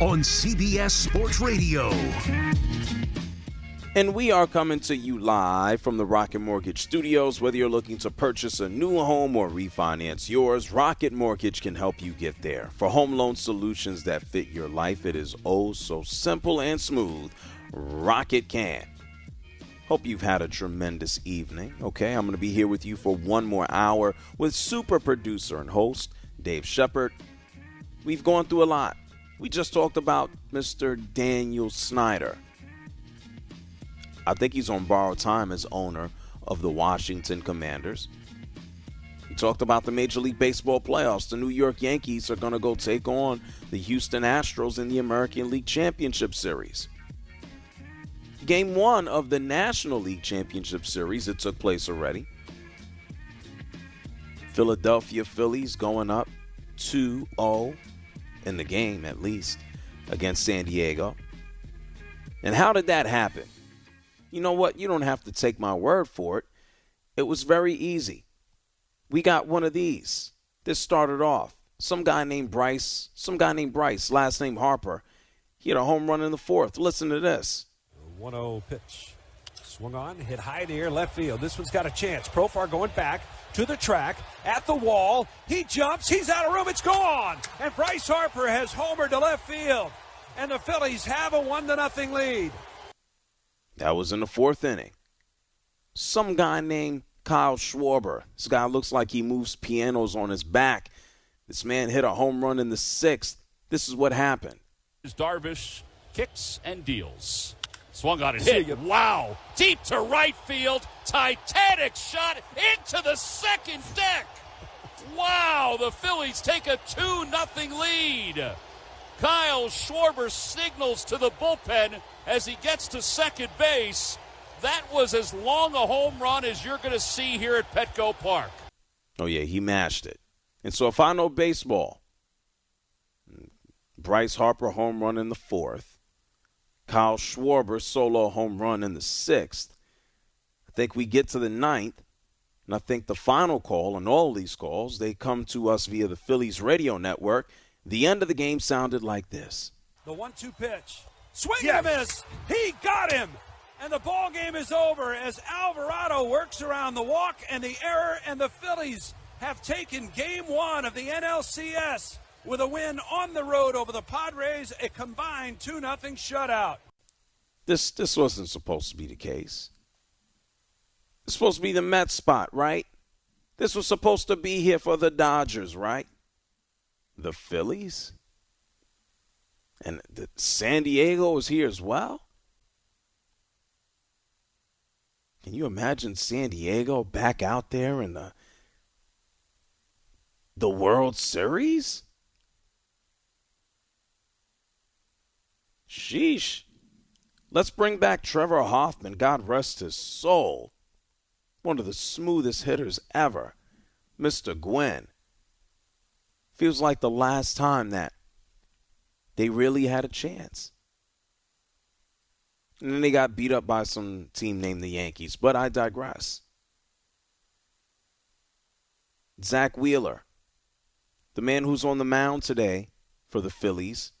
on CBS Sports Radio. And we are coming to you live from the Rocket Mortgage Studios. Whether you're looking to purchase a new home or refinance yours, Rocket Mortgage can help you get there. For home loan solutions that fit your life, it is oh so simple and smooth. Rocket can. Hope you've had a tremendous evening. Okay, I'm going to be here with you for one more hour with super producer and host Dave Shepard. We've gone through a lot. We just talked about Mr. Daniel Snyder. I think he's on borrowed time as owner of the Washington Commanders. We talked about the Major League Baseball playoffs. The New York Yankees are going to go take on the Houston Astros in the American League Championship Series. Game one of the National League Championship Series, it took place already. Philadelphia Phillies going up 2 0 in the game, at least, against San Diego. And how did that happen? You know what? You don't have to take my word for it. It was very easy. We got one of these. This started off. Some guy named Bryce, some guy named Bryce, last name Harper. He had a home run in the fourth. Listen to this. 1 0 pitch. Swung on, hit high in the air, left field. This one's got a chance. Profar going back to the track, at the wall. He jumps, he's out of room, it's gone. And Bryce Harper has homered to left field. And the Phillies have a 1 to nothing lead. That was in the fourth inning. Some guy named Kyle Schwarber. This guy looks like he moves pianos on his back. This man hit a home run in the sixth. This is what happened. Darvish kicks and deals. Swung on and hit. Wow. Deep to right field. Titanic shot into the second deck. Wow. The Phillies take a 2 0 lead. Kyle Schwarber signals to the bullpen as he gets to second base. That was as long a home run as you're going to see here at Petco Park. Oh, yeah, he mashed it. And so if I know baseball, Bryce Harper home run in the fourth, Kyle Schwarber solo home run in the sixth. I think we get to the ninth, and I think the final call on all these calls, they come to us via the Phillies radio network. The end of the game sounded like this. The one-two pitch. Swing yes. and a miss. He got him. And the ball game is over as Alvarado works around the walk and the error, and the Phillies have taken game one of the NLCS with a win on the road over the Padres, a combined 2 0 shutout. This this wasn't supposed to be the case. It's supposed to be the Mets spot, right? This was supposed to be here for the Dodgers, right? The Phillies? And the San Diego is here as well? Can you imagine San Diego back out there in the the World Series? Sheesh. Let's bring back Trevor Hoffman, God rest his soul. One of the smoothest hitters ever. Mr. Gwynn. Feels like the last time that they really had a chance. And then they got beat up by some team named the Yankees. But I digress. Zack Wheeler, the man who's on the mound today for the Phillies,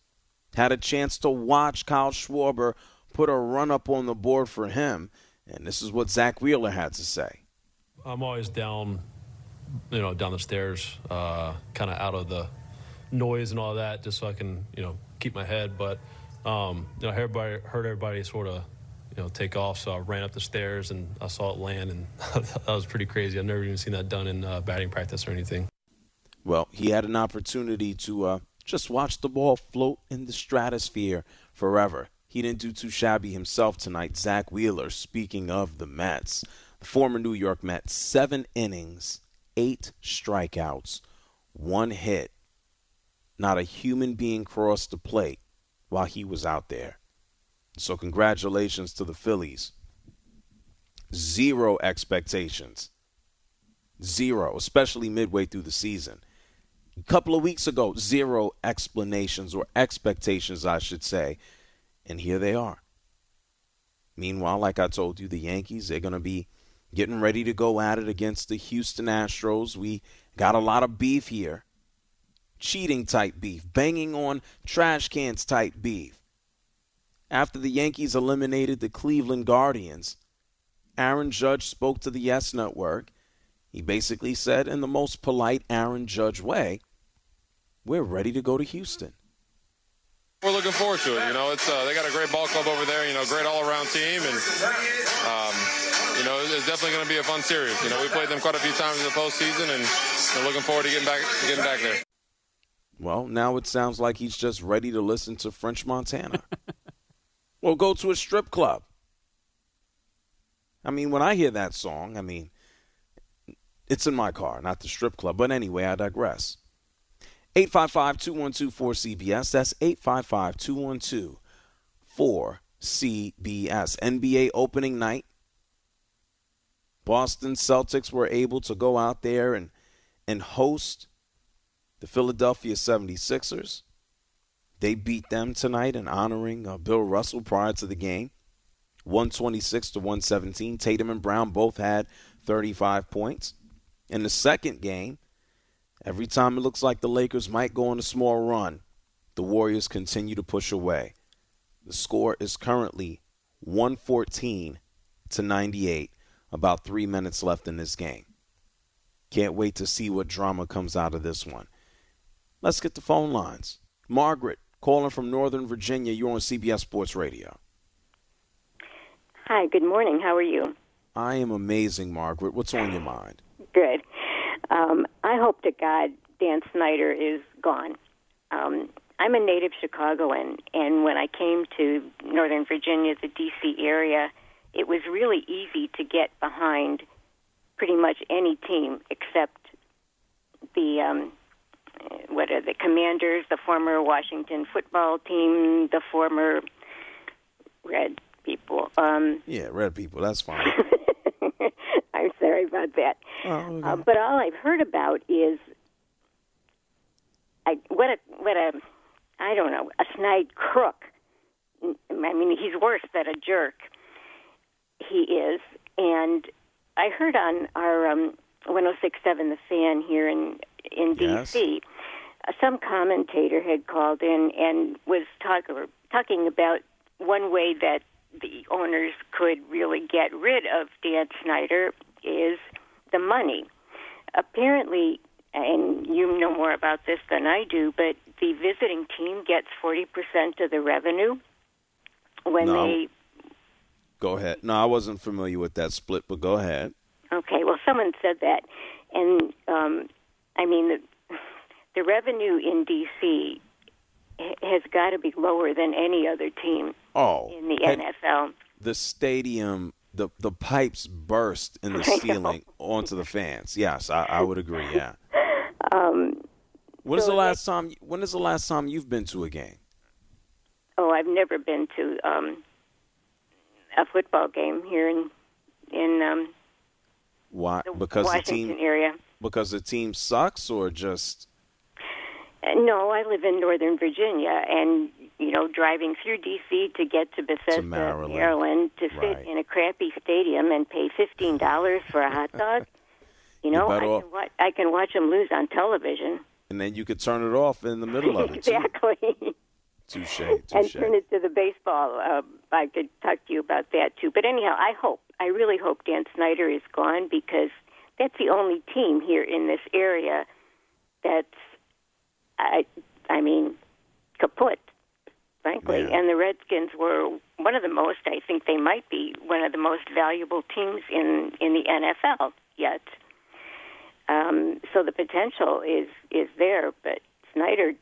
had a chance to watch Kyle Schwarber put a run up on the board for him. And this is what Zack Wheeler had to say. I'm always down, you know, down the stairs, uh, kind of out of the noise and all that, just so I can, you know, keep my head. But, um, you know, everybody heard everybody sort of you know, take off. So I ran up the stairs and I saw it land, and that was pretty crazy. I've never even seen that done in uh, batting practice or anything. Well, he had an opportunity to uh, just watch the ball float in the stratosphere forever. He didn't do too shabby himself tonight. Zack Wheeler, speaking of the Mets, the former New York Mets, seven innings, eight strikeouts, one hit. Not a human being crossed the plate while he was out there. So, congratulations to the Phillies. Zero expectations. Zero, especially midway through the season. A couple of weeks ago, zero explanations or expectations, I should say. And here they are. Meanwhile, like I told you, the Yankees, they're going to be getting ready to go at it against the Houston Astros. We got a lot of beef here. Cheating type beef, banging on trash cans type beef. After the Yankees eliminated the Cleveland Guardians, Aaron Judge spoke to the Yes Network. He basically said, in the most polite Aaron Judge way, we're ready to go to Houston. We're looking forward to it. You know, it's uh, they got a great ball club over there. You know, great all-around team, and um, you know, it's definitely going to be a fun series. You know, we played them quite a few times in the postseason, and we're looking forward to getting back, getting back there. Well, now it sounds like he's just ready to listen to French Montana. well, go to a strip club. I mean, when I hear that song, I mean, it's in my car, not the strip club. But anyway, I digress. 855 212 4CBS. That's 855 212 4CBS. NBA opening night. Boston Celtics were able to go out there and, and host the Philadelphia 76ers. They beat them tonight in honoring uh, Bill Russell prior to the game. 126 to 117. Tatum and Brown both had 35 points. In the second game, every time it looks like the Lakers might go on a small run, the Warriors continue to push away. The score is currently 114 to 98, about three minutes left in this game. Can't wait to see what drama comes out of this one. Let's get the phone lines. Margaret, calling from Northern Virginia. You're on CBS Sports Radio. Hi, good morning. How are you? I am amazing, Margaret. What's on your mind? Good. Um, I hope to God Dan Snyder is gone. Um, I'm a native Chicagoan, and when I came to Northern Virginia, the D.C. area, it was really easy to get behind pretty much any team except the um, what are the Commanders, the former Washington football team, the former Red people. Um, yeah, red people. That's fine. Sorry about that. Oh, okay. uh, but all I've heard about is I, what a what a I don't know a snide crook. I mean, he's worse than a jerk. He is, and I heard on our um, 106.7 The Fan here in in Yes. D.C. Uh, some commentator had called in and was talk, or talking about one way that the owners could really get rid of Dan Snyder is the money. Apparently, and you know more about this than I do, but the visiting team gets 40% of the revenue when No. they. Go ahead. No, I wasn't familiar with that split, but go ahead. Okay, well, someone said that. And, um, I mean, the, the revenue in D.C. has got to be lower than any other team Oh, in the NFL. the stadium, the the pipes burst in the ceiling onto the fans. Yes, I, I would agree. Yeah. Um, When is So the last time? When is the last time you've been to a game? oh, I've never been to um, a football game here in in um, Why? the Because the Washington team area. because the team sucks, or just Uh, No, I live in Northern Virginia, and you know, driving through D.C. to get to Bethesda, Maryland. to sit Right. in a crappy stadium and pay fifteen dollars for a hot dog. You know, I can, wa- I can watch them lose on television. and then you could turn it off in the middle of it. too. exactly. Touche. and turn it to the baseball. Uh, I could talk to you about that too. But anyhow, I hope, I really hope Dan Snyder is gone because that's the only team here in this area that's, I, I mean, kaput, frankly. Yeah. And the Redskins were one of the most. I think they might be one of the most valuable teams in in the NFL yet. Um, so the potential is is there, but Snyder,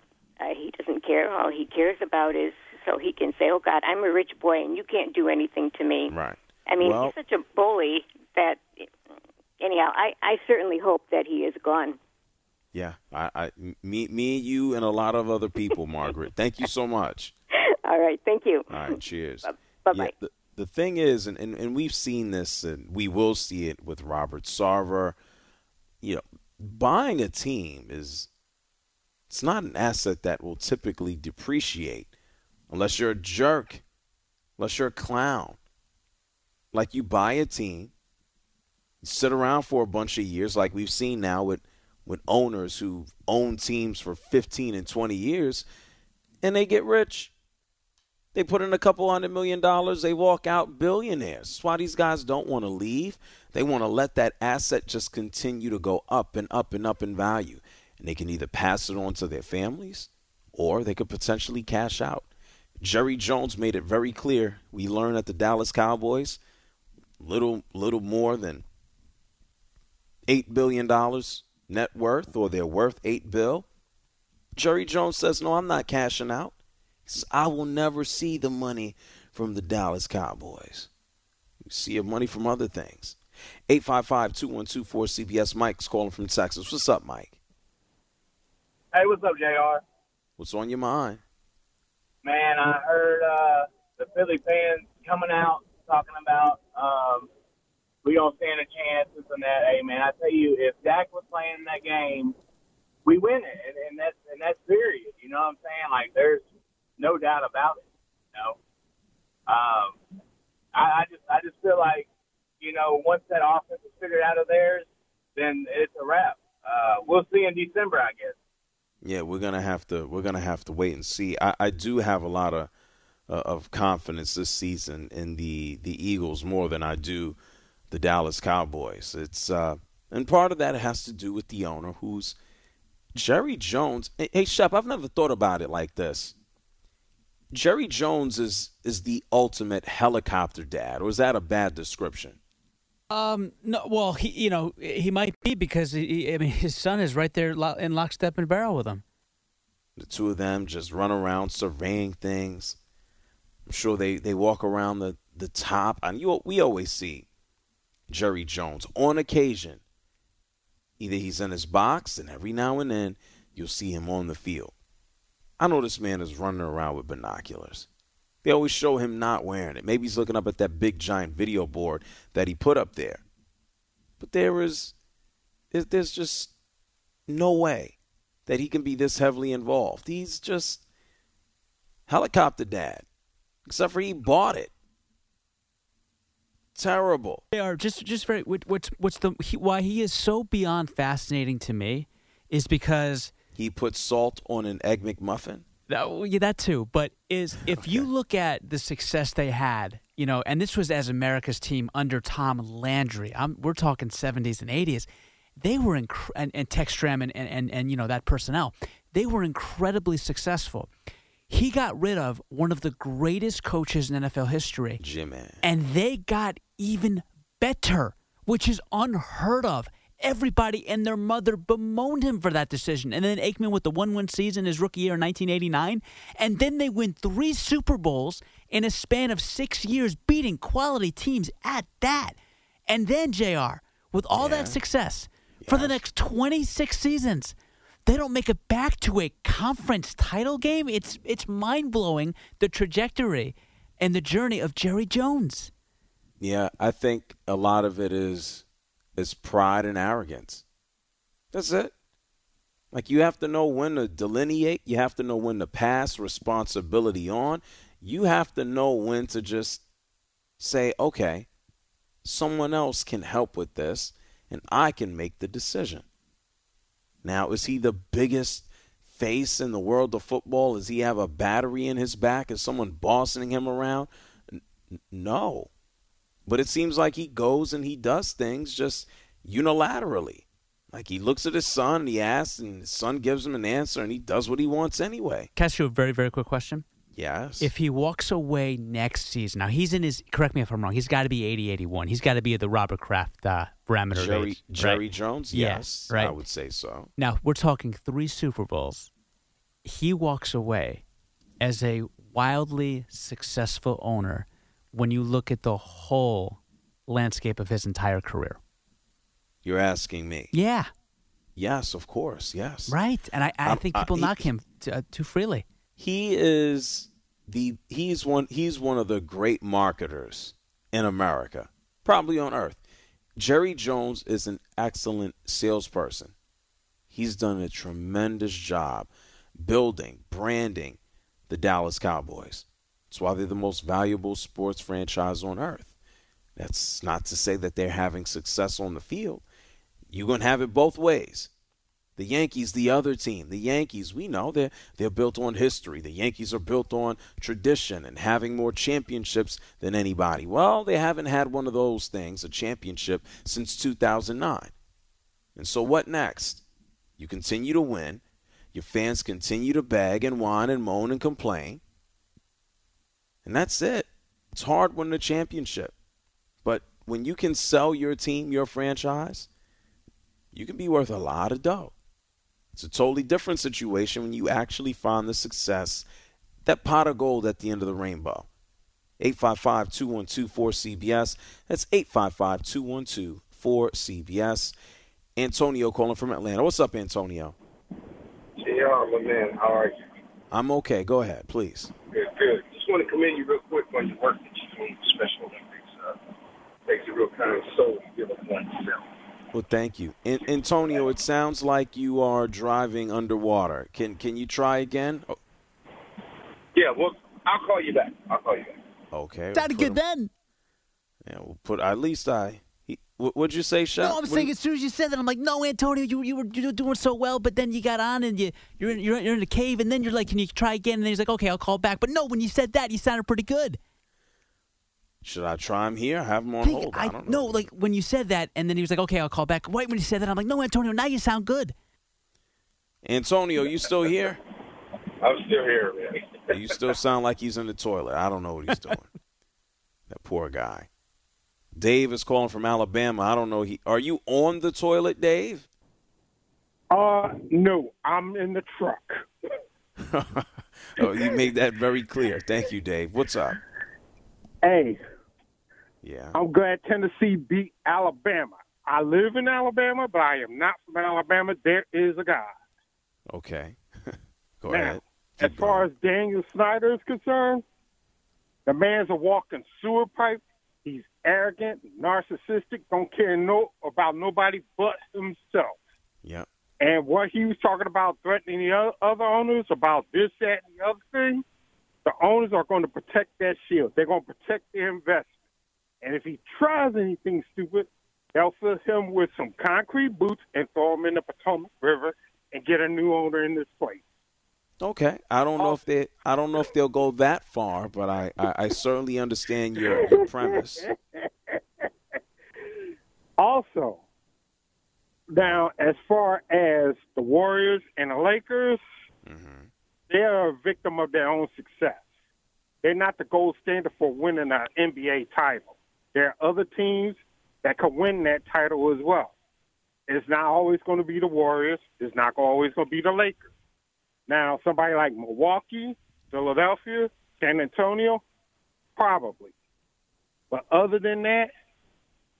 uh, he doesn't care. All he cares about is so he can say, "Oh God, I'm a rich boy, and you can't do anything to me." Right. I mean, Well- he's such a bully that. Anyhow, I I certainly hope that he is gone. Yeah, I, I, me, me, you, and a lot of other people, Margaret. Thank you so much. All right, thank you. All right, cheers. Bye Yeah, bye. the, the thing is, and, and, and we've seen this, and we will see it with Robert Sarver. You know, buying a team is it's not an asset that will typically depreciate unless you're a jerk, unless you're a clown. Like you buy a team, sit around for a bunch of years, like we've seen now with with owners who own teams for 15 and 20 years, and they get rich. They put in a couple hundred million dollars, they walk out billionaires. That's why these guys don't want to leave. They want to let that asset just continue to go up and up and up in value. And they can either pass it on to their families or they could potentially cash out. Jerry Jones made it very clear. We learned at the Dallas Cowboys, little little more than eight billion dollars net worth, or they're worth eight bill. Jerry Jones says, "No, I'm not cashing out." "I will never see the money from the Dallas Cowboys. You see your money from other things." 855-212-4CBS. Mike's calling from Texas. What's up, Mike? Hey, what's up, Jr. What's on your mind? Man, I heard uh, the Philly fans coming out talking about um, we don't stand a chance, this and that. Hey, man, I tell you, if Dak was playing that game, we win it, and, and that's and that's period. You know what I'm saying? Like, there's no doubt about it. You know, um, I, I just I just feel like you know once that offense is figured out of theirs, then it's a wrap. Uh, we'll see in December, I guess. Yeah, we're gonna have to we're gonna have to wait and see. I, I do have a lot of uh, of confidence this season in the the Eagles more than I do the Dallas Cowboys. It's uh, and part of that has to do with the owner, who's Jerry Jones. Hey, Shep, I've never thought about it like this. Jerry Jones is is the ultimate helicopter dad, or is that a bad description? Um, no, well, he, you know, he might be because he, I mean, his son is right there in lockstep and barrel with him. The two of them just run around surveying things. I'm sure they, they walk around the, the top. And you we always see Jerry Jones on occasion. Either he's in his box, and every now and then you'll see him on the field. I know this man is running around with binoculars. They always show him not wearing it. Maybe he's looking up at that big giant video board that he put up there. But there is, there's just no way that he can be this heavily involved. He's just helicopter dad, except for he bought it. Terrible. They are just just very. what- What's what's the he, why he is so beyond fascinating to me is because He put salt on an egg McMuffin. That, yeah, that too. But is if you look at the success they had, you know, and this was as America's team under Tom Landry. I'm, we're talking 70s and 80s. They were inc- and, and Tex Schramm and, and, and, and you know that personnel. They were incredibly successful. He got rid of one of the greatest coaches in NFL history, Jimmy. and they got even better, which is unheard of. Everybody and their mother bemoaned him for that decision. And then Aikman with the one win season his rookie year in 1989. And then they win three Super Bowls in a span of six years, beating quality teams at that. And then, JR, with all that success, for the next 26 seasons, they don't make it back to a conference title game. It's, it's mind blowing the trajectory and the journey of Jerry Jones. Yeah, I think a lot of it is is pride and arrogance. That's it. Like you have to know when to delineate, you have to know when to pass responsibility on. You have to know when to just say, "Okay, someone else can help with this and I can make the decision." Now, is he the biggest face in the world of football? Does he have a battery in his back? Is someone bossing him around? N- no. But it seems like he goes and he does things just unilaterally. Like he looks at his son and he asks, and his son gives him an answer, and he does what he wants anyway. Can I ask you a very, very quick question? Yes. If he walks away next season, now he's in his. Correct me if I'm wrong. He's got to be 80, 81. He's got to be at the Robert Kraft uh, parameter. Jerry, age, Jerry right? Jones, Yeah, yes, right. I would say so. Now we're talking three Super Bowls. He walks away as a wildly successful owner when you look at the whole landscape of his entire career. You're asking me. Yeah, Yes, of course. Yes. right. And I, I Um, think uh, people he- knock him t- uh, too freely. He is the he's one he's one of the great marketers in America, probably on earth. Jerry Jones is an excellent salesperson. He's done a tremendous job building, branding the Dallas Cowboys. That's why they're the most valuable sports franchise on earth. That's not to say that they're having success on the field. You're going to have it both ways. The Yankees, the other team, the Yankees, we know they're, they're built on history. The Yankees are built on tradition and having more championships than anybody. Well, they haven't had one of those things, a championship, since 2009. And so what next? You continue to win. Your fans continue to beg and whine and moan and complain. And that's it. It's hard winning a championship. But when you can sell your team, your franchise, you can be worth a lot of dough. It's a totally different situation when you actually find the success, that pot of gold at the end of the rainbow. 855 212 4CBS. That's 855 212 4CBS. Antonio calling from Atlanta. What's up, Antonio? JR, my man, how are you? I'm okay. Go ahead, please. Good, good. Just want to commend you real quick on your work that you're doing with Special Olympics. Uh, takes a real kind of soul to give up oneself. Well, thank you. An- Antonio, it sounds like you are driving underwater. Can can you try again? Oh, Yeah, well, I'll call you back. I'll call you back. okay. Sounded we'll good then. Yeah, we'll put at least I. He, what, what'd you say, Shaq? No, I'm What saying you- as soon as you said that, I'm like, no, Antonio, you you were you were doing so well, but then you got on and you you're in, you're, you're in the cave, and then you're like, can you try again? And then he's like, okay, I'll call back. But no, when you said that, you sounded pretty good. should I try him here? Have him on Think- hold? I, I don't know. no, like when you said that, and then he was like, okay, I'll call back. Right when you said that, I'm like, no, Antonio, now you sound good. Antonio, you still here? I'm still here, man. you still sound like he's in the toilet. I don't know what he's doing. that poor guy. Dave is calling from Alabama. I don't know. He are you on the toilet, Dave? Uh, no, I'm in the truck. oh, you made that very clear. Thank you, Dave. What's up? Hey, Yeah. I'm glad Tennessee beat Alabama. I live in Alabama, but I am not from Alabama. There is a God. Okay. Go now, ahead. as far as Daniel Snyder is concerned, the man's a walking sewer pipe. Arrogant, narcissistic, don't care no about nobody but himself. Yeah. And what he was talking about threatening the other owners about this, that, and the other thing, the owners are going to protect that shield. They're going to protect their investment. And if he tries anything stupid, they'll fill him with some concrete boots and throw him in the Potomac River and get a new owner in this place. Okay. I don't know if they I don't know if they'll go that far, but I, I, I certainly understand your, your premise. Also, now as far as the Warriors and the Lakers, mm-hmm. they're a victim of their own success. They're not the gold standard for winning an NBA title. There are other teams that can win that title as well. It's not always going to be the Warriors. It's not always going to be the Lakers. Now, somebody like Milwaukee, Philadelphia, San Antonio, probably. But other than that,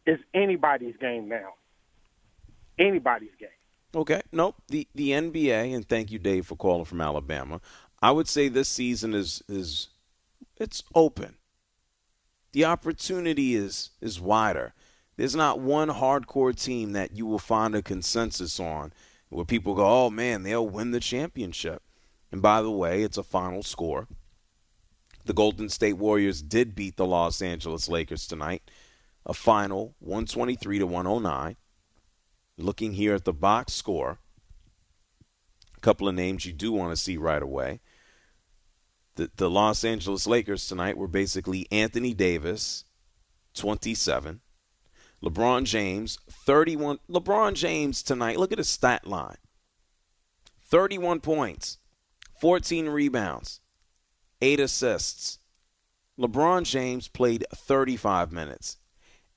it's anybody's game now. Anybody's game. Okay. Nope. The the NBA, and thank you, Dave, for calling from Alabama. I would say this season is is it's open. The opportunity is is wider. There's not one hardcore team that you will find a consensus on where people go, "Oh man, they'll win the championship." And by the way, it's a final score. The Golden State Warriors did beat the Los Angeles Lakers tonight, a final 123 to 109. Looking here at the box score, a couple of names you do want to see right away. The, the Los Angeles Lakers tonight were basically Anthony Davis, 27. LeBron James, 31. LeBron James tonight, look at his stat line 31 points, 14 rebounds, eight assists. LeBron James played 35 minutes.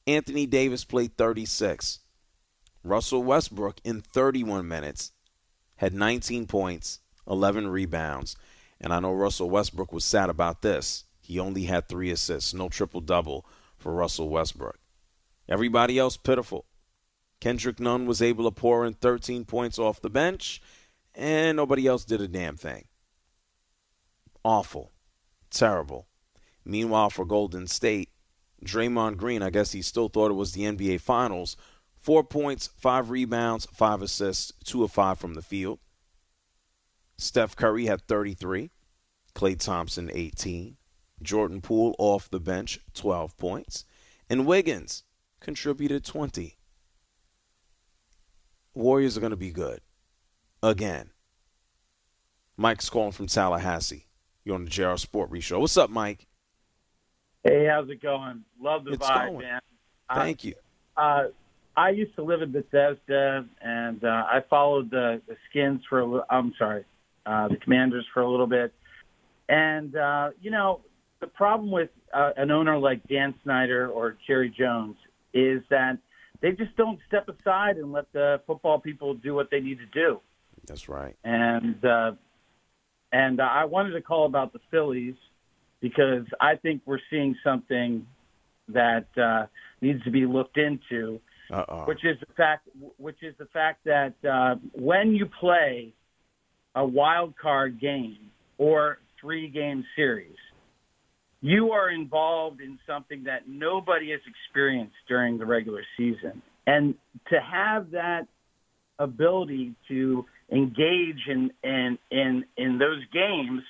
Anthony Davis played 36. Russell Westbrook in 31 minutes had 19 points, 11 rebounds. And I know Russell Westbrook was sad about this. He only had three assists, no triple double for Russell Westbrook. Everybody else pitiful. Kendrick Nunn was able to pour in 13 points off the bench, and nobody else did a damn thing. Awful. Terrible. Meanwhile, for Golden State, Draymond Green, I guess he still thought it was the NBA Finals. Four points, five rebounds, five assists, two of five from the field. Steph Curry had 33. Klay Thompson, 18. Jordan Poole off the bench, 12 points. And Wiggins contributed 20. Warriors are going to be good. Again. Mike's calling from Tallahassee. You're on the JR Sport Brief Show. What's up, Mike? Hey, how's it going? Love the It's vibe, going. man. Thank you. Uh, I used to live in Bethesda, and uh, I followed the, the Skins for a little. I'm sorry, uh, the Commanders for a little bit. And uh, you know, the problem with uh, an owner like Dan Snyder or Jerry Jones is that they just don't step aside and let the football people do what they need to do. That's right. And uh, and I wanted to call about the Phillies because I think we're seeing something that uh, needs to be looked into, Uh-oh. which is the fact which is the fact that uh, when you play a wild card game or three game series, you are involved in something that nobody has experienced during the regular season, and to have that ability to engage in in in, in those games,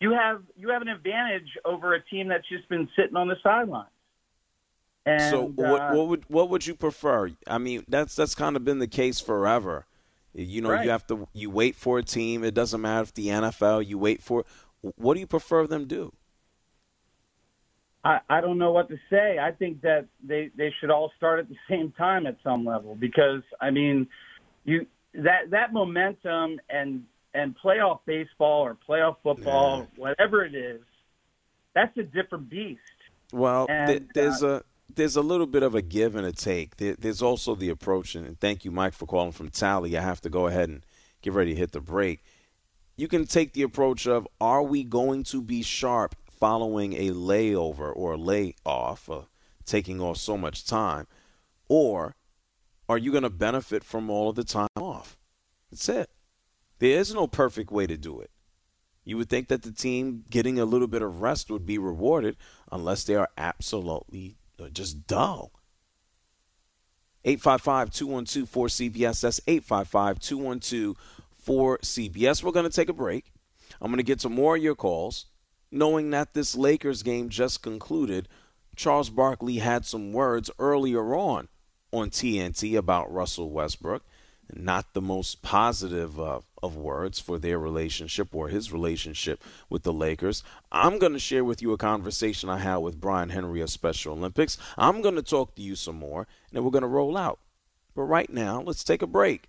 you have you have an advantage over a team that's just been sitting on the sidelines. And so what, uh, what would what would you prefer? I mean, that's that's kind of been the case forever. You know, Right. you have to you wait for a team. It doesn't matter if the NFL. You wait for. What do you prefer them do? I, I don't know what to say. I think that they, they should all start at the same time at some level because I mean, you that that momentum and and playoff baseball or playoff football, whatever it is, that's a different beast. Well, th- there's uh, a there's a little bit of a give and a take. There, there's also the approach, and thank you, Mike, for calling from Tally. I have to go ahead and get ready to hit the break. You can take the approach of: Are we going to be sharp following a layover or a layoff, uh, taking off so much time, or are you going to benefit from all of the time off? That's it. There is no perfect way to do it. You would think that the team getting a little bit of rest would be rewarded unless they are absolutely uh, just dull. 855-212-4CBS. That's 855-212-4CBS. We're going to take a break. I'm going to get to more of your calls. Knowing that this Lakers game just concluded, Charles Barkley had some words earlier on on TNT about Russell Westbrook. Not the most positive uh, of words for their relationship or his relationship with the Lakers. I'm going to share with you a conversation I had with Brian Henry of Special Olympics. I'm going to talk to you some more, and then we're going to roll out. But right now, let's take a break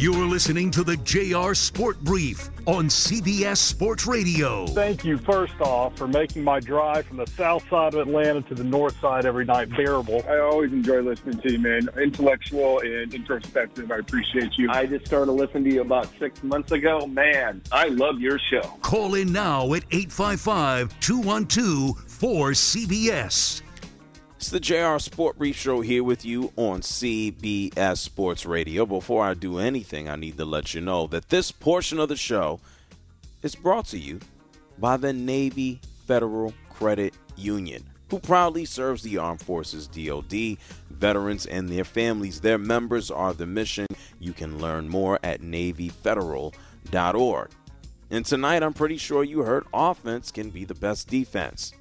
You're listening to the JR Sport Brief on CBS Sports Radio. Thank you, first off, for making my drive from the south side of Atlanta to the north side every night bearable. I always enjoy listening to you, man. Intellectual and introspective. I appreciate you. I just started listening to you about six months ago. Man, I love your show. Call in now at 855 212 4CBS. It's the JR Sport Brief Show here with you on CBS Sports Radio. Before I do anything, I need to let you know that this portion of the show is brought to you by the Navy Federal Credit Union, who proudly serves the Armed Forces DoD, veterans, and their families. Their members are the mission. You can learn more at NavyFederal.org. And tonight, I'm pretty sure you heard offense can be the best defense.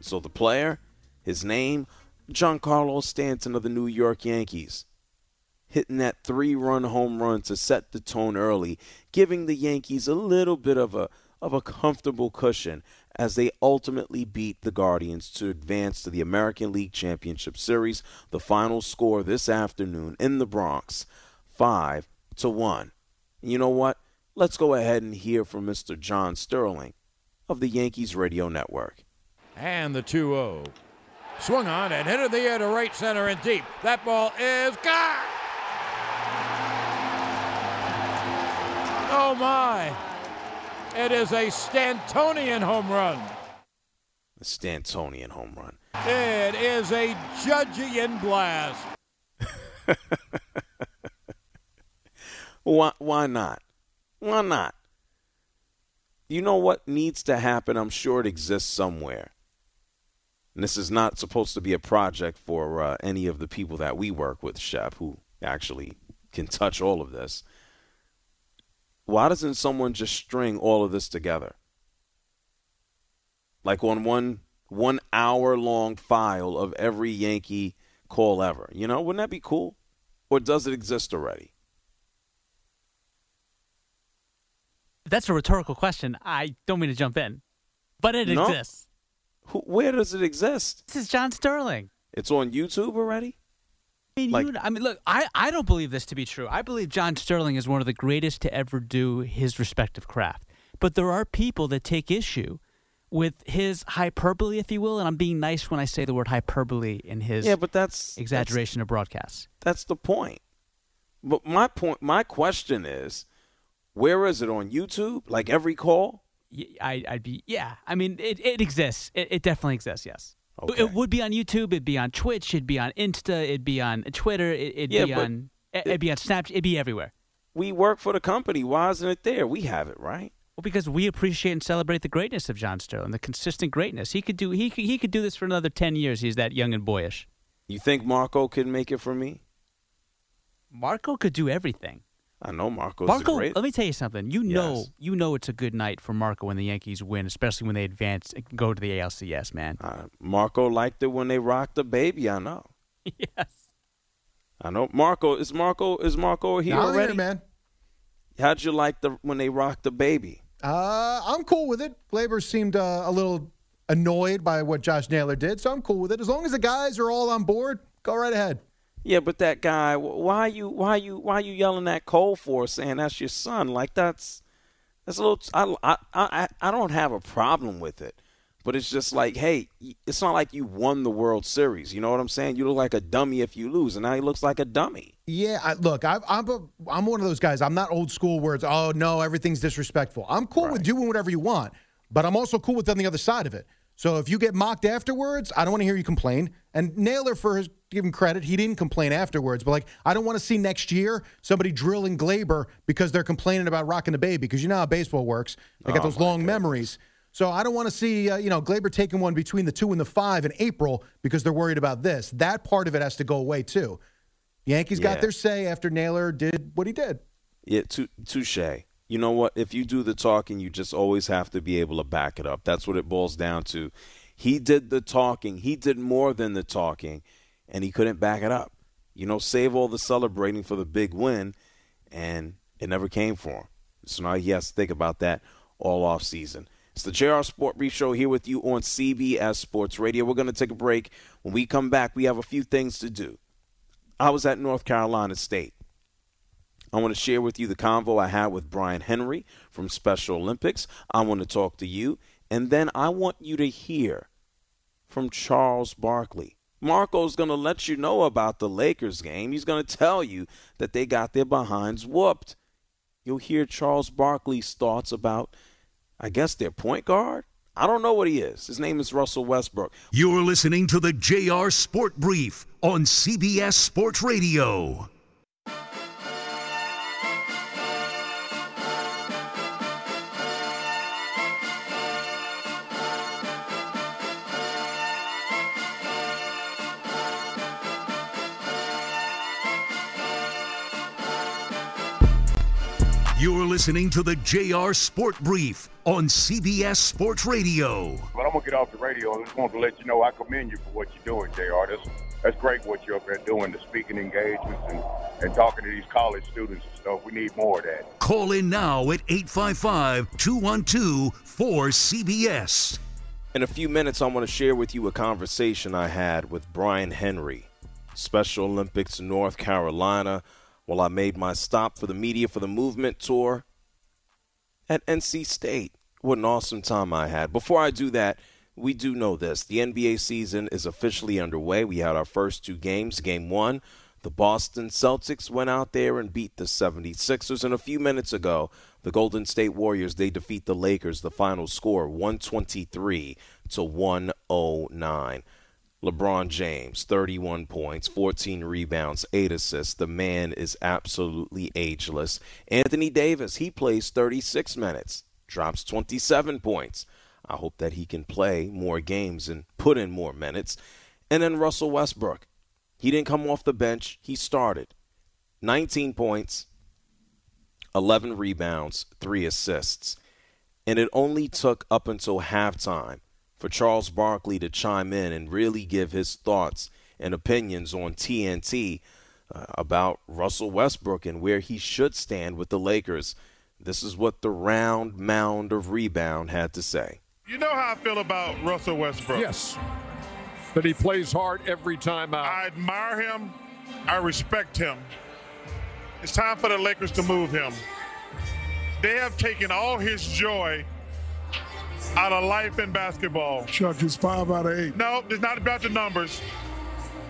So the player, his name, Giancarlo Stanton of the New York Yankees. Hitting that three run home run to set the tone early, giving the Yankees a little bit of a, of a comfortable cushion as they ultimately beat the Guardians to advance to the American League Championship Series. The final score this afternoon in the Bronx, 5 to 1. You know what? Let's go ahead and hear from Mr. John Sterling of the Yankees Radio Network. And the 2 0. Swung on and hit in the air to right center and deep. That ball is gone. Oh my. It is a Stantonian home run. A Stantonian home run. It is a Judgian blast. why, why not? Why not? You know what needs to happen? I'm sure it exists somewhere. And this is not supposed to be a project for uh, any of the people that we work with, Shep, who actually can touch all of this. Why doesn't someone just string all of this together? Like on one one hour long file of every Yankee call ever. You know, wouldn't that be cool? Or does it exist already? That's a rhetorical question. I don't mean to jump in, but it no? exists. Where does it exist? This is John Sterling. It's on YouTube already? I mean, like, you, I mean, look, I, I don't believe this to be true. I believe John Sterling is one of the greatest to ever do his respective craft. But there are people that take issue with his hyperbole, if you will, and I'm being nice when I say the word hyperbole in his yeah, but that's exaggeration that's, of broadcasts. That's the point. But my point, my question is, where is it on YouTube? Like every call? I, would be yeah. I mean, it, it exists. It, it definitely exists. Yes. Okay. It would be on YouTube. It'd be on Twitch. It'd be on Insta. It'd be on Twitter. It, would yeah, be on. It'd be on Snapchat. It'd be everywhere. We work for the company. Why isn't it there? We have it, right? Well, because we appreciate and celebrate the greatness of John Sterling, the consistent greatness. He could do. He could, he could do this for another ten years. He's that young and boyish. You think Marco could make it for me? Marco could do everything. I know Marco's Marco, great. let me tell you something. You know, you know it's a good night for Marco when the Yankees win, especially when they advance and go to the ALCS, man. Uh, Marco liked it when they rocked the baby. I know. yes. I know. Marco is Marco is Marco here no, already, here, man. How'd you like the when they rocked the baby? Uh, I'm cool with it. Gleyber seemed uh, a little annoyed by what Josh Naylor did, so I'm cool with it. As long as the guys are all on board, go right ahead. Yeah, but that guy, why you, why you, why you yelling at Cole for saying that's your son? Like that's, that's a little. I, I, I, I don't have a problem with it, but it's just like, hey, it's not like you won the World Series. You know what I'm saying? You look like a dummy if you lose, and now he looks like a dummy. Yeah, I, look, I, I'm a, I'm one of those guys. I'm not old school words. Oh no, everything's disrespectful. I'm cool right. with doing whatever you want, but I'm also cool with on the other side of it. So if you get mocked afterwards, I don't want to hear you complain. And Naylor, for his give him credit, he didn't complain afterwards. But like, I don't want to see next year somebody drilling Gleyber because they're complaining about rocking the baby. Because you know how baseball works. They got oh those long goodness. memories. So I don't want to see uh, you know Gleyber taking one between the two and the five in April because they're worried about this. That part of it has to go away too. Yankees yeah. got their say after Naylor did what he did. Yeah, touche you know what? If you do the talking, you just always have to be able to back it up. That's what it boils down to. He did the talking, he did more than the talking, and he couldn't back it up. You know, save all the celebrating for the big win, and it never came for him. So now he has to think about that all off season. It's the JR Sport Brief Show here with you on CBS Sports Radio. We're going to take a break. When we come back, we have a few things to do. I was at North Carolina State. I want to share with you the convo I had with Brian Henry from Special Olympics. I want to talk to you. And then I want you to hear from Charles Barkley. Marco's going to let you know about the Lakers game. He's going to tell you that they got their behinds whooped. You'll hear Charles Barkley's thoughts about, I guess, their point guard. I don't know what he is. His name is Russell Westbrook. You're listening to the JR Sport Brief on CBS Sports Radio. Listening to the JR Sport Brief on CBS Sports Radio. But I'm going to get off the radio. I just want to let you know I commend you for what you're doing, JR. That's, that's great what you're up there doing, the speaking engagements and, and talking to these college students and stuff. We need more of that. Call in now at 855 212 4CBS. In a few minutes, I want to share with you a conversation I had with Brian Henry, Special Olympics North Carolina, while I made my stop for the Media for the Movement tour at NC State. What an awesome time I had. Before I do that, we do know this. The NBA season is officially underway. We had our first two games. Game one, the Boston Celtics went out there and beat the 76ers. And a few minutes ago, the Golden State Warriors, they defeat the Lakers. The final score, 123 to 109. LeBron James, 31 points, 14 rebounds, 8 assists. The man is absolutely ageless. Anthony Davis, he plays 36 minutes, drops 27 points. I hope that he can play more games and put in more minutes. And then Russell Westbrook. He didn't come off the bench, he started. 19 points, 11 rebounds, 3 assists. And it only took up until halftime for Charles Barkley to chime in and really give his thoughts and opinions on TNT uh, about Russell Westbrook and where he should stand with the Lakers. This is what the round mound of rebound had to say. You know how I feel about Russell Westbrook. Yes. That he plays hard every time out. I admire him. I respect him. It's time for the Lakers to move him. They have taken all his joy out of life in basketball. Chuck is five out of eight. No, it's not about the numbers.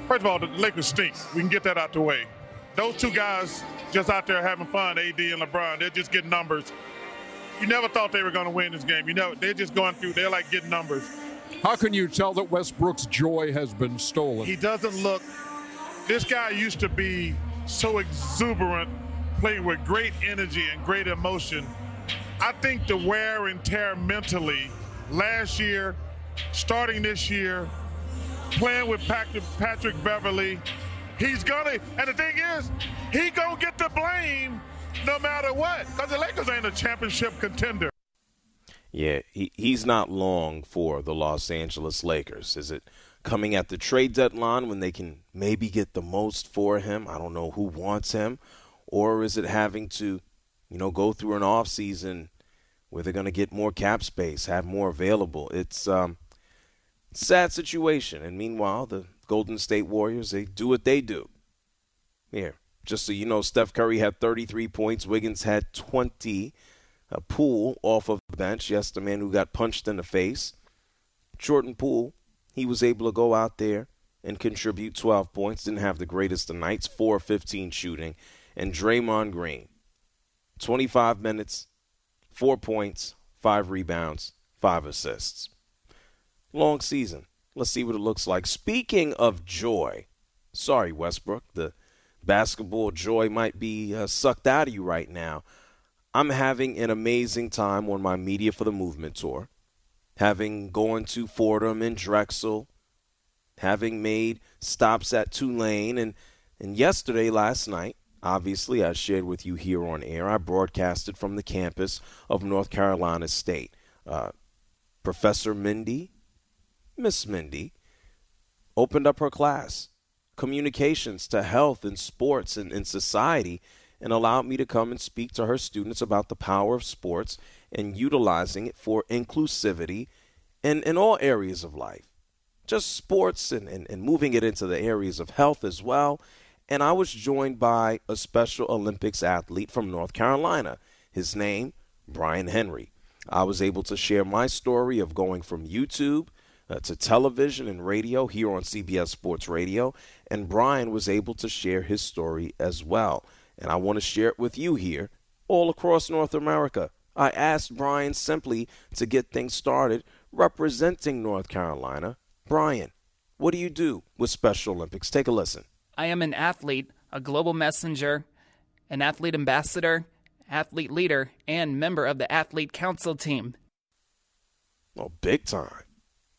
First of all, the Lakers stink. We can get that out the way. Those two guys just out there having fun, AD and LeBron. They're just getting numbers you never thought they were going to win this game. You know, they're just going through. They're like getting numbers. How can you tell that Westbrook's joy has been stolen? He doesn't look. This guy used to be so exuberant, playing with great energy and great emotion. I think the wear and tear mentally last year, starting this year, playing with Patrick Beverley, he's gonna. And the thing is, he gonna get the blame no matter what, because the Lakers ain't a championship contender. Yeah, he, he's not long for the Los Angeles Lakers. Is it coming at the trade deadline when they can maybe get the most for him? I don't know who wants him. Or is it having to, you know, go through an off season where they're going to get more cap space, have more available? It's um, sad situation. And meanwhile, the Golden State Warriors, they do what they do. Here, just so you know, Steph Curry had 33 points. Wiggins had 20. A Poole off of the bench. Yes, the man who got punched in the face. Jordan Poole, he was able to go out there and contribute 12 points. Didn't have the greatest of nights. 4 15 shooting. And Draymond Green, 25 minutes, 4 points, 5 rebounds, 5 assists. Long season. Let's see what it looks like. Speaking of joy, sorry, Westbrook, the basketball joy might be uh, sucked out of you right now. I'm having an amazing time on my Media for the Movement tour, having gone to Fordham and Drexel, having made stops at Tulane, and, and yesterday, last night, obviously, I shared with you here on air, I broadcasted from the campus of North Carolina State. Uh, Professor Mindy, Miss Mindy, opened up her class communications to health and sports and, and society and allowed me to come and speak to her students about the power of sports and utilizing it for inclusivity in, in all areas of life. Just sports and, and, and moving it into the areas of health as well. And I was joined by a Special Olympics athlete from North Carolina. His name, Brian Henry. I was able to share my story of going from YouTube uh, to television and radio here on CBS Sports Radio. And Brian was able to share his story as well. And I want to share it with you here all across North America. I asked Brian simply to get things started representing North Carolina. Brian, what do you do with Special Olympics? Take a listen. I am an athlete, a global messenger, an athlete ambassador, athlete leader, and member of the athlete council team. Oh, big time.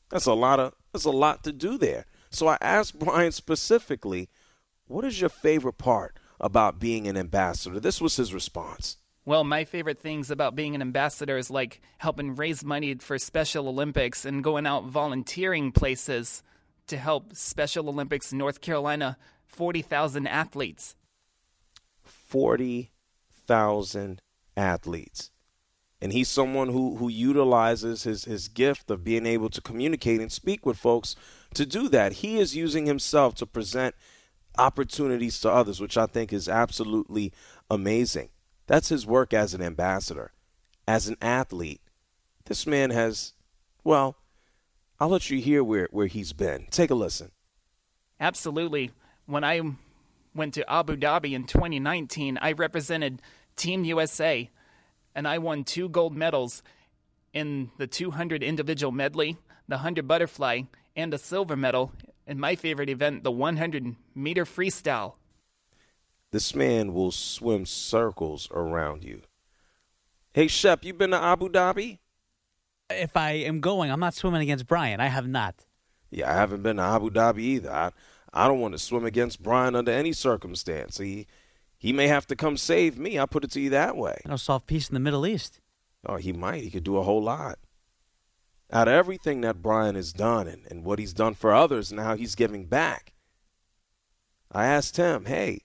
That's a lot of that's a lot to do there. So I asked Brian specifically, what is your favorite part about being an ambassador? This was his response. Well, my favorite things about being an ambassador is like helping raise money for Special Olympics and going out volunteering places to help Special Olympics North Carolina 40,000 athletes. 40,000 athletes. And he's someone who, who utilizes his, his gift of being able to communicate and speak with folks to do that. He is using himself to present opportunities to others, which I think is absolutely amazing. That's his work as an ambassador. As an athlete, this man has, well, I'll let you hear where, where he's been. Take a listen. Absolutely. When I went to Abu Dhabi in 2019, I represented Team USA and I won two gold medals in the 200 individual medley, the 100 butterfly, and a silver medal in my favorite event, the 100 meter freestyle. This man will swim circles around you. Hey, Shep, you been to Abu Dhabi? If I am going, I'm not swimming against Brian. I have not. Yeah, I haven't been to Abu Dhabi either. I, I don't want to swim against Brian under any circumstance. He he may have to come save me. I put it to you that way. I'll solve peace in the Middle East. Oh, he might. He could do a whole lot. Out of everything that Brian has done and, and what he's done for others and how he's giving back, I asked him, hey,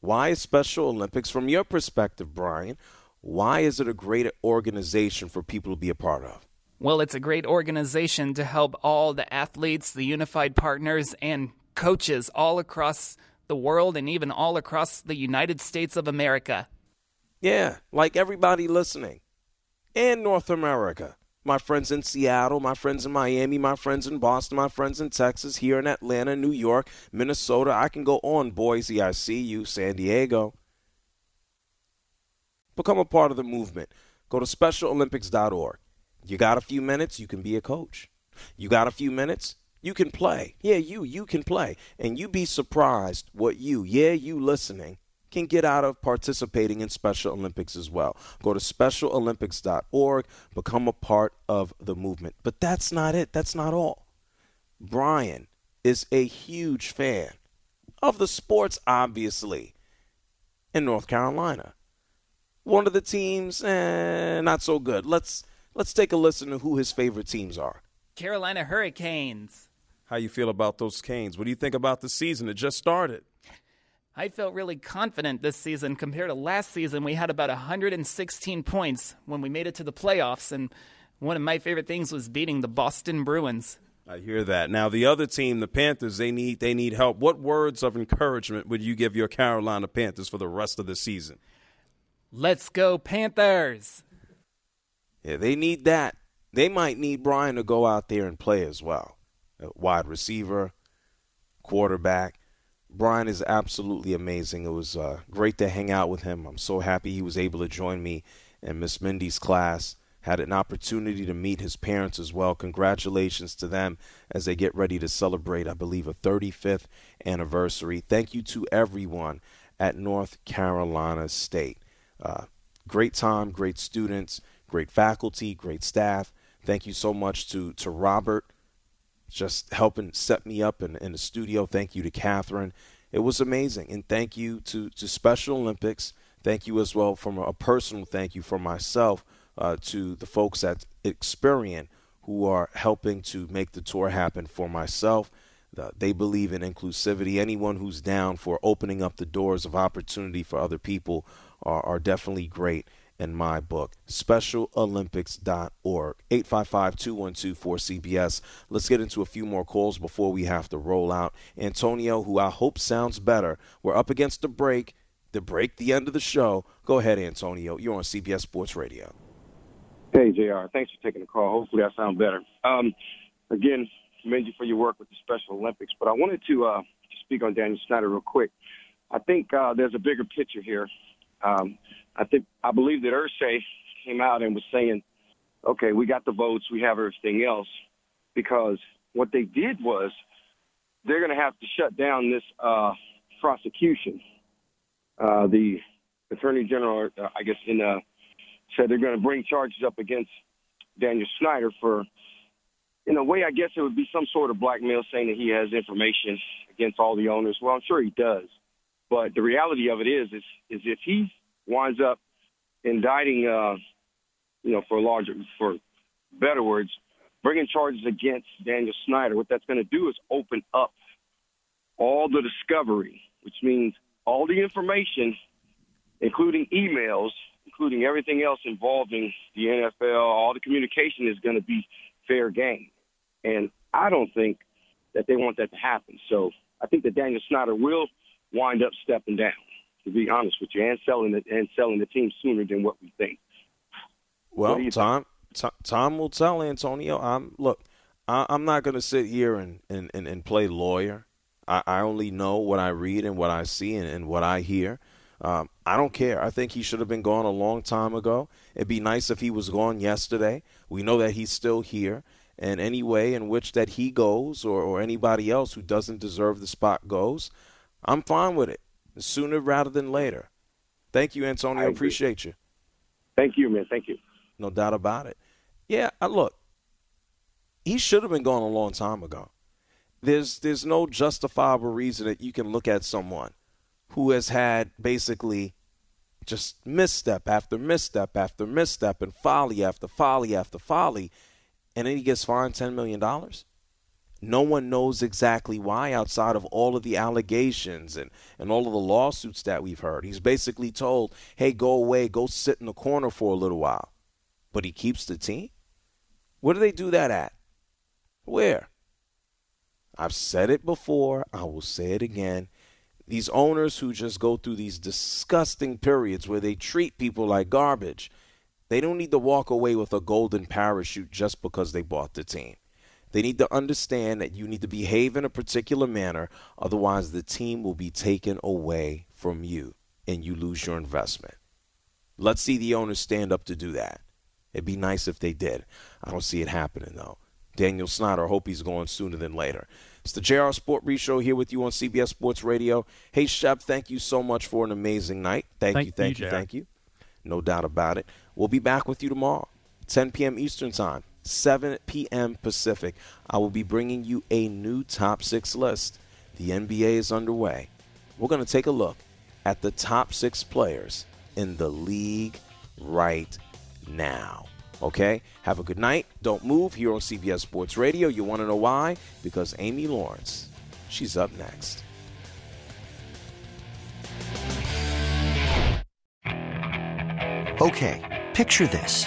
why is Special Olympics, from your perspective, Brian, why is it a great organization for people to be a part of? Well, it's a great organization to help all the athletes, the unified partners, and coaches all across the world and even all across the United States of America. Yeah, like everybody listening. And North America. My friends in Seattle, my friends in Miami, my friends in Boston, my friends in Texas, here in Atlanta, New York, Minnesota. I can go on, Boise, I see you, San Diego. Become a part of the movement. Go to SpecialOlympics.org. You got a few minutes, you can be a coach. You got a few minutes, you can play. Yeah, you, you can play. And you be surprised what you, yeah, you listening, can get out of participating in Special Olympics as well. Go to specialolympics.org, become a part of the movement. But that's not it. That's not all. Brian is a huge fan of the sports, obviously, in North Carolina. One of the teams, eh, not so good. Let's let's take a listen to who his favorite teams are. Carolina Hurricanes. How you feel about those Canes? What do you think about the season? It just started. I felt really confident this season compared to last season. We had about 116 points when we made it to the playoffs, and one of my favorite things was beating the Boston Bruins. I hear that. Now the other team, the Panthers, they need they need help. What words of encouragement would you give your Carolina Panthers for the rest of the season? Let's go Panthers. Yeah, they need that. They might need Brian to go out there and play as well wide receiver, quarterback. Brian is absolutely amazing. It was uh, great to hang out with him. I'm so happy he was able to join me in Miss Mindy's class. Had an opportunity to meet his parents as well. Congratulations to them as they get ready to celebrate, I believe, a 35th anniversary. Thank you to everyone at North Carolina State. Uh, great time, great students, great faculty, great staff. Thank you so much to, to Robert just helping set me up in, in the studio. Thank you to Catherine. It was amazing. And thank you to, to Special Olympics. Thank you as well from a personal thank you for myself uh, to the folks at Experian who are helping to make the tour happen for myself. Uh, they believe in inclusivity. Anyone who's down for opening up the doors of opportunity for other people are, are definitely great in my book. SpecialOlympics.org. 855-212-4CBS. Let's get into a few more calls before we have to roll out. Antonio, who I hope sounds better. We're up against the break. The break, the end of the show. Go ahead, Antonio. You're on CBS Sports Radio. Hey, JR. Thanks for taking the call. Hopefully I sound better. Um, again, commend you for your work with the Special Olympics, but I wanted to uh, speak on Daniel Snyder real quick. I think uh, there's a bigger picture here. Um, I think I believe that Irsay came out and was saying, "Okay, we got the votes, we have everything else," because what they did was they're going to have to shut down this uh, prosecution. Uh, the attorney general, uh, I guess, in uh, said they're going to bring charges up against Daniel Snyder for, in a way, I guess it would be some sort of blackmail, saying that he has information against all the owners. Well, I'm sure he does, but the reality of it is, is, is if he winds up indicting, uh, you know, for larger, for better words, bringing charges against Daniel Snyder, what that's going to do is open up all the discovery, which means all the information, including emails, including everything else involving the NFL, all the communication is going to be fair game. And I don't think that they want that to happen. So I think that Daniel Snyder will wind up stepping down, to be honest with you, and selling it and selling the team sooner than what we think. Well, Tom, Tom will tell Antonio. I'm look. I, am not going to sit here and, and, and, and play lawyer. I, I, only know what I read and what I see and, and what I hear. Um, I don't care. I think he should have been gone a long time ago. It'd be nice if he was gone yesterday. We know that he's still here. And any way in which that he goes or, or anybody else who doesn't deserve the spot goes, I'm fine with it. Sooner rather than later. Thank you, Antonio. I appreciate you. Thank you, man. Thank you. No doubt about it. Yeah, I, look, he should have been gone a long time ago. There's there's no justifiable reason that you can look at someone who has had basically just misstep after misstep after misstep and folly after folly after folly, and then he gets fined $10 million. No one knows exactly why outside of all of the allegations and, and all of the lawsuits that we've heard. He's basically told, hey, go away, go sit in the corner for a little while. But he keeps the team? Where do they do that at? Where? I've said it before, I will say it again these owners who just go through these disgusting periods where they treat people like garbage, they don't need to walk away with a golden parachute just because they bought the team. They need to understand that you need to behave in a particular manner, otherwise, the team will be taken away from you and you lose your investment. Let's see the owners stand up to do that. It'd be nice if they did. I don't see it happening, though. Daniel Snyder, I hope he's going sooner than later. It's the JR Sport Brief Show here with you on CBS Sports Radio. Hey, Shep, thank you so much for an amazing night. Thank, thank you, thank you, you thank you. No doubt about it. We'll be back with you tomorrow, 10 p.m. Eastern Time, 7 p.m. Pacific. I will be bringing you a new top six list. The NBA is underway. We're going to take a look at the top six players in the league right now. Okay? Have a good night. Don't move here on CBS Sports Radio. You want to know why? Because Amy Lawrence, she's up next. Okay, picture this.